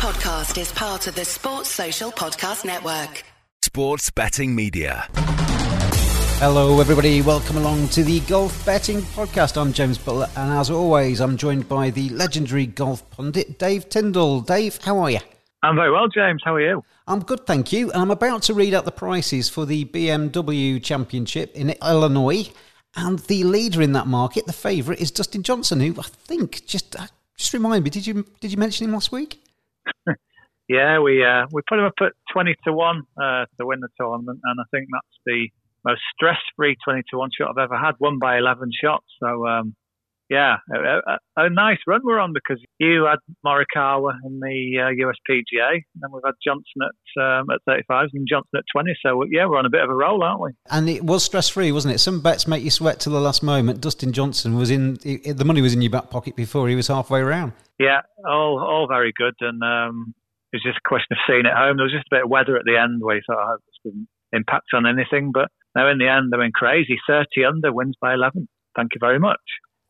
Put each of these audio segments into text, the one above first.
podcast is part of the Sports Social Podcast Network. Sports Betting Media. Hello, everybody. Welcome along to the Golf Betting Podcast. I'm James Butler, and as always, I'm joined by the legendary golf pundit, Dave Tyndall. Dave, how are you? I'm very well, James. How are you? I'm good, thank you. And I'm about to read out the prices for the BMW Championship in Illinois. And the leader in that market, the favourite, is Dustin Johnson, who I think just uh, just remind me. Did you did you mention him last week? Yeah, we uh, we put him up at twenty to one uh, to win the tournament, and I think that's the most stress free twenty to one shot I've ever had, won by eleven shots. So um, yeah, a, a, a, nice run we're on because you had Morikawa in the uh, USPGA, and then we've had Johnson at um, at 35 and Johnson at 20. So yeah, we're on a bit of a roll, aren't we? And it was stress free, wasn't it? Some bets make you sweat till the last moment. Dustin Johnson was in the money was in your back pocket before he was halfway around. Yeah, all all very good, and um, it was just a question of seeing it home. There was just a bit of weather at the end where you thought oh, this didn't impact on anything, but now in the end, I mean, crazy 30 under wins by 11. Thank you very much.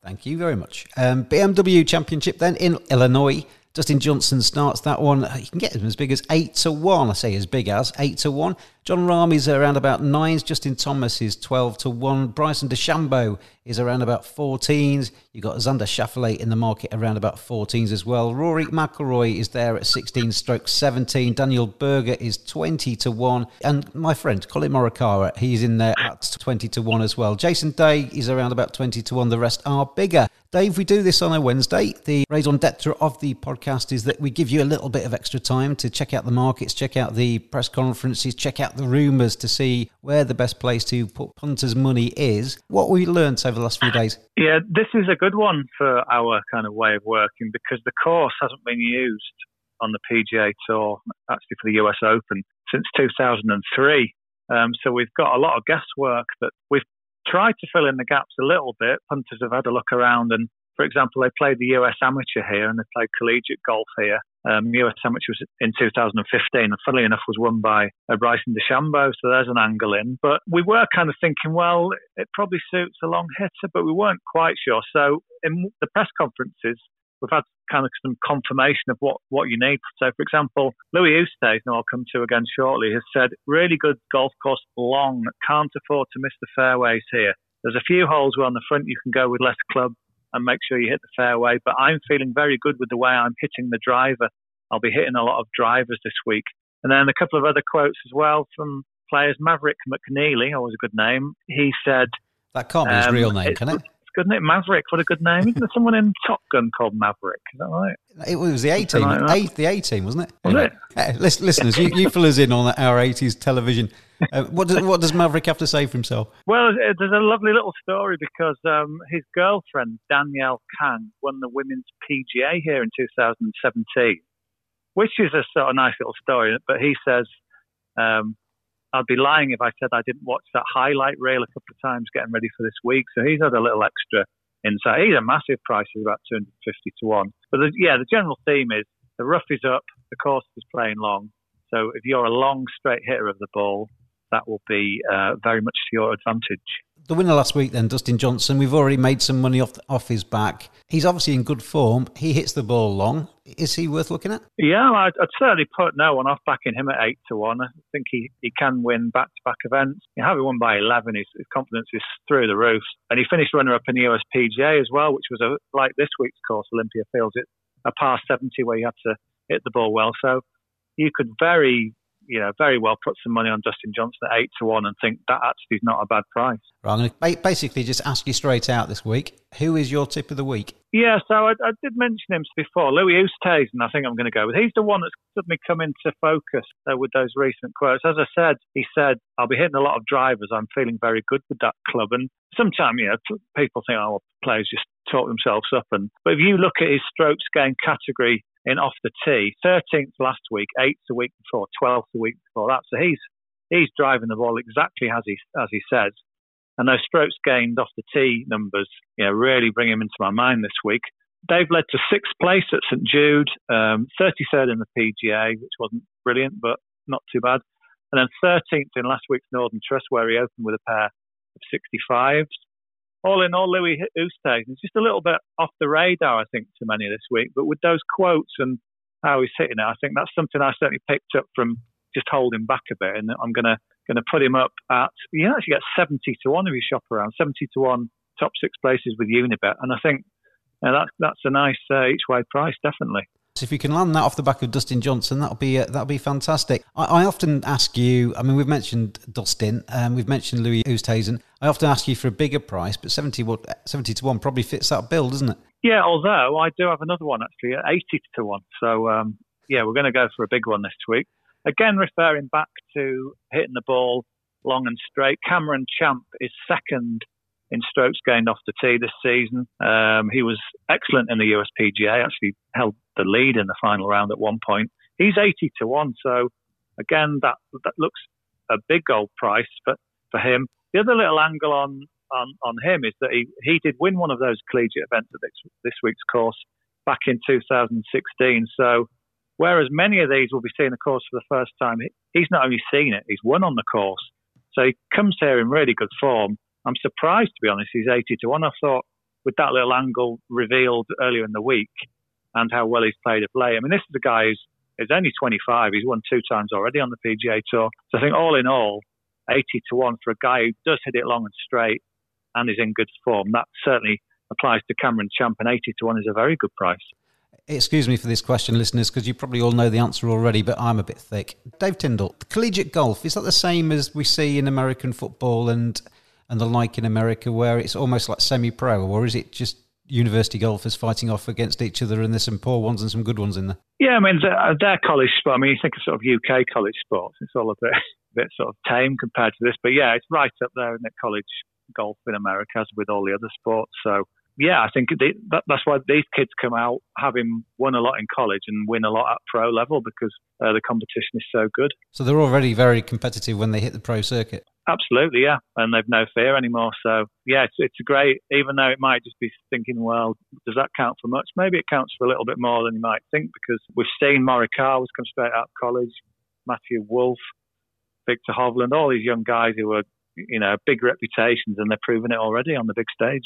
Thank you very much. Um, BMW Championship then in Illinois. Dustin Johnson starts that one. You can get him as big as eight to one. I say as big as eight to one. Jon Rahm's around about nines. Justin Thomas is 12 to 1. Bryson DeChambeau is around about 14s. You've got Xander Schauffele in the market around about 14s as well. Rory McIlroy is there at 16 stroke 17. Daniel Berger is 20 to 1. And my friend Collin Morikawa, he's in there at 20 to 1 as well. Jason Day is around about 20 to 1. The rest are bigger. Dave, we do this on a Wednesday. The raison d'etre of the podcast is that we give you a little bit of extra time to check out the markets, check out the press conferences, check out the rumours to see where the best place to put punters' money is. What we learned over the last few days? Yeah, this is a good one for our kind of way of working because the course hasn't been used on the PGA Tour, actually for the US Open, since 2003. Um, so we've got a lot of guesswork that we've tried to fill in the gaps a little bit. Punters have had a look around and for example, they played the US Amateur here and they played collegiate golf here. Um, US Amateur was in 2015, and funnily enough, was won by Bryson DeChambeau. So there's an angle in. But we were kind of thinking, well, it probably suits a long hitter, but we weren't quite sure. So in the press conferences, we've had kind of some confirmation of what, what you need. So, for example, Louis Oosthuizen, who I'll come to again shortly, has said really good golf course, long, can't afford to miss the fairways here. There's a few holes where on the front you can go with less club and make sure you hit the fairway. But I'm feeling very good with the way I'm hitting the driver. I'll be hitting a lot of drivers this week. And then a couple of other quotes as well from players. Maverick McNealy, always a good name. He said, That can't be his um, real name, can it? It's good, isn't it? Maverick, what a good name. Isn't there someone in Top Gun called Maverick? Is that right? It was the A team, like the A team, wasn't it? Was anyway, it? listeners, you, you fill us in on our 80s television uh, what, does, what does Maverick have to say for himself? Well, there's a lovely little story because um, his girlfriend, Danielle Kang, won the Women's PGA here in 2017, which is a sort of nice little story. But he says, um, I'd be lying if I said I didn't watch that highlight reel a couple of times getting ready for this week. So he's had a little extra insight. He's a massive price, he's about 250 to 1. But the, yeah, the general theme is the rough is up, the course is playing long. So if you're a long straight hitter of the ball, that will be uh, very much to your advantage. The winner last week, then, Dustin Johnson, we've already made some money off off his back. He's obviously in good form. He hits the ball long. Is he worth looking at? Yeah, I'd, I'd certainly put no one off backing him at eight to one. I think he, he can win back to back events. He having won by eleven, his, his confidence is through the roof, and he finished runner up in the USPGA as well, which was a like this week's course, Olympia Fields, it a par seventy where you had to hit the ball well. So you could very you know, very well put some money on Dustin Johnson at eight to one and think that actually is not a bad price. Right, I'm going to basically just ask you straight out this week. Who is your tip of the week? Yeah, so I, I did mention him before, Louis Oosthuizen. I think I'm going to go with. He's the one that's suddenly come into focus uh, with those recent quotes. As I said, he said, "I'll be hitting a lot of drivers. I'm feeling very good with that club." And sometimes, you know, people think, "Oh, well, players just talk themselves up." And but if you look at his strokes gain category in off the tee. 13th last week, 8th the week before, 12th the week before that. So he's he's driving the ball exactly as he as he says. And those strokes gained off the tee numbers, you know, really bring him into my mind this week. They've led to sixth place at St Jude, um, 33rd in the PGA, which wasn't brilliant, but not too bad. And then 13th in last week's Northern Trust, where he opened with a pair of 65s all in all, Louis Oosthuizen is just a little bit off the radar, I think, to many this week. But with those quotes and how he's hitting it. I think that's something I certainly picked up from just holding back a bit, and I'm gonna gonna put him up at you know actually get 70 to one if you shop around 70 to one top six places with Unibet, and I think you know, that that's a nice uh, each way price definitely. If you can land that off the back of Dustin Johnson, that'll be uh, that'll be fantastic. I, I, often ask you. I mean, we've mentioned Dustin, um, we've mentioned Louis Oosthuizen. I often ask you for a bigger price, but 70, 70 to one probably fits that bill, doesn't it? Yeah, although I do have another one actually at eighty to one. So um, yeah, we're going to go for a big one this week. Again, referring back to hitting the ball long and straight. Cameron Champ is second in strokes gained off the tee this season. Um, he was excellent in the USPGA, actually held the lead in the final round at one point. He's 80 to 1, so again, that, that looks a big gold price for, for him. The other little angle on, on, on him is that he, he did win one of those collegiate events at this, this week's course back in 2016. So, whereas many of these will be seeing the course for the first time, he's not only seen it, he's won on the course. So he comes here in really good form. I'm surprised, to be honest, he's 80 to 1. I thought with that little angle revealed earlier in the week and how well he's played of late. I mean, this is a guy who's, who's only 25. He's won two times already on the PGA Tour. So I think all in all, 80 to 1 for a guy who does hit it long and straight and is in good form. That certainly applies to Cameron Champ, and 80 to 1 is a very good price. Excuse me for this question, listeners, because you probably all know the answer already, but I'm a bit thick. Dave Tyndall, collegiate golf, is that the same as we see in American football and and the like in America, where it's almost like semi-pro, or is it just university golfers fighting off against each other, and there's some poor ones and some good ones in there? Yeah, I mean they're, they're college sport. I mean, you think of sort of UK college sports, it's all a bit, a bit sort of tame compared to this, but yeah, it's right up there in the college golf in America, as with all the other sports. So yeah, I think they, that, that's why these kids come out having won a lot in college and win a lot at pro level because uh, the competition is so good. So they're already very competitive when they hit the pro circuit. Absolutely, yeah, and they've no fear anymore. So yeah, it's it's great. Even though it might just be thinking, well, does that count for much? Maybe it counts for a little bit more than you might think because we've seen Morikawa was come straight out of college, Matthew Wolff, Viktor Hovland, all these young guys who are you know big reputations and they're proving it already on the big stage.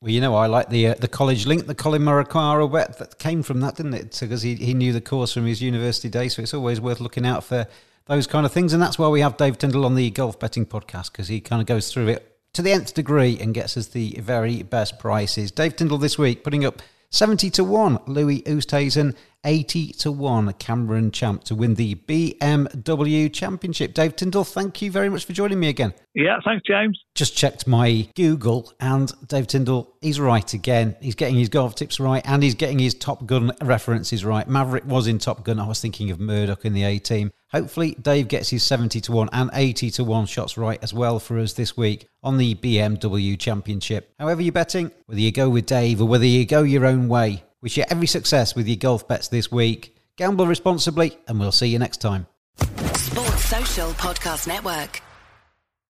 Well, you know, I like the uh, the college link, the Collin Morikawa bet that came from that, didn't it? Because he, he knew the course from his university days, so it's always worth looking out for those kind of things. And that's why we have Dave Tyndall on the golf betting podcast because he kind of goes through it to the nth degree and gets us the very best prices. Dave Tyndall this week putting up 70 to 1, Louis Oosthuizen 80 to 1 Cameron Champ to win the BMW Championship. Dave Tyndall, thank you very much for joining me again. Yeah, thanks, James. Just checked my Google, and Dave Tyndall, he's right again. He's getting his golf tips right, and he's getting his Top Gun references right. Maverick was in Top Gun. I was thinking of Murdock in the A team. Hopefully, Dave gets his 70 to 1 and 80 to 1 shots right as well for us this week on the BMW Championship. However, you're betting, whether you go with Dave or whether you go your own way, Wish you every success with your golf bets this week. Gamble responsibly, and we'll see you next time. Sports Social Podcast Network.